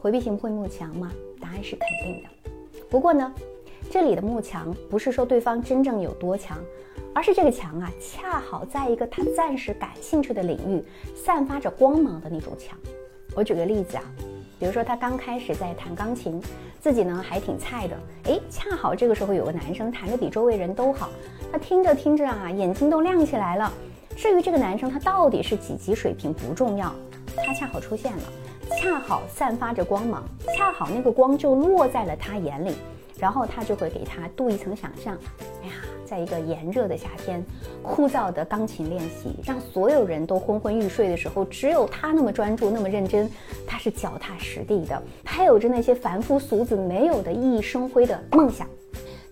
回避型会慕强吗？答案是肯定的。不过呢，这里的慕强不是说对方真正有多强，而是这个强啊，恰好在一个他暂时感兴趣的领域散发着光芒的那种强。我举个例子啊，比如说他刚开始在弹钢琴，自己呢还挺菜的，诶，恰好这个时候有个男生弹得比周围人都好，他听着听着啊，眼睛都亮起来了。至于这个男生他到底是几级水平不重要，他恰好出现了。恰好散发着光芒，恰好那个光就落在了他眼里，然后他就会给他镀一层想象。哎呀，在一个炎热的夏天，枯燥的钢琴练习让所有人都昏昏欲睡的时候，只有他那么专注，那么认真。他是脚踏实地的，他有着那些凡夫俗子没有的熠熠生辉的梦想。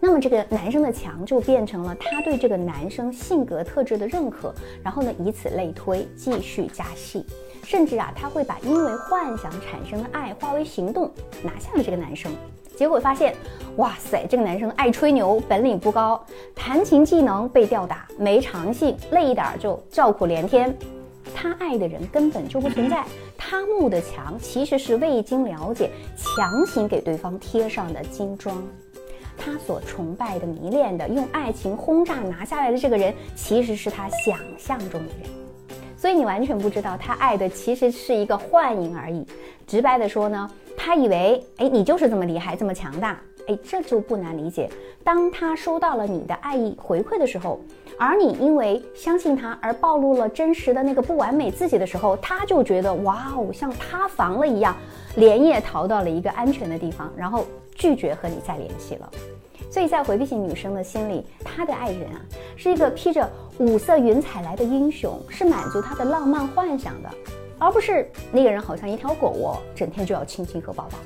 那么这个男生的强就变成了他对这个男生性格特质的认可，然后呢，以此类推，继续加戏。甚至啊，他会把因为幻想产生的爱化为行动，拿下了这个男生。结果发现，哇塞，这个男生爱吹牛，本领不高，弹琴技能被吊打，没长性，累一点就叫苦连天。他爱的人根本就不存在，他慕的强其实是未经了解，强行给对方贴上的金装。他所崇拜的、迷恋的、用爱情轰炸拿下来的这个人，其实是他想象中的人。所以你完全不知道，他爱的其实是一个幻影而已。直白的说呢，他以为，哎，你就是这么厉害，这么强大，哎，这就不难理解。当他收到了你的爱意回馈的时候，而你因为相信他而暴露了真实的那个不完美自己的时候，他就觉得，哇哦，像塌房了一样，连夜逃到了一个安全的地方，然后拒绝和你再联系了。所以在回避型女生的心里，她的爱人啊，是一个披着五色云彩来的英雄，是满足他的浪漫幻想的，而不是那个人好像一条狗哦，整天就要亲亲和抱抱。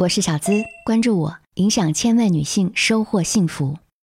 我是小资，关注我，影响千万女性，收获幸福。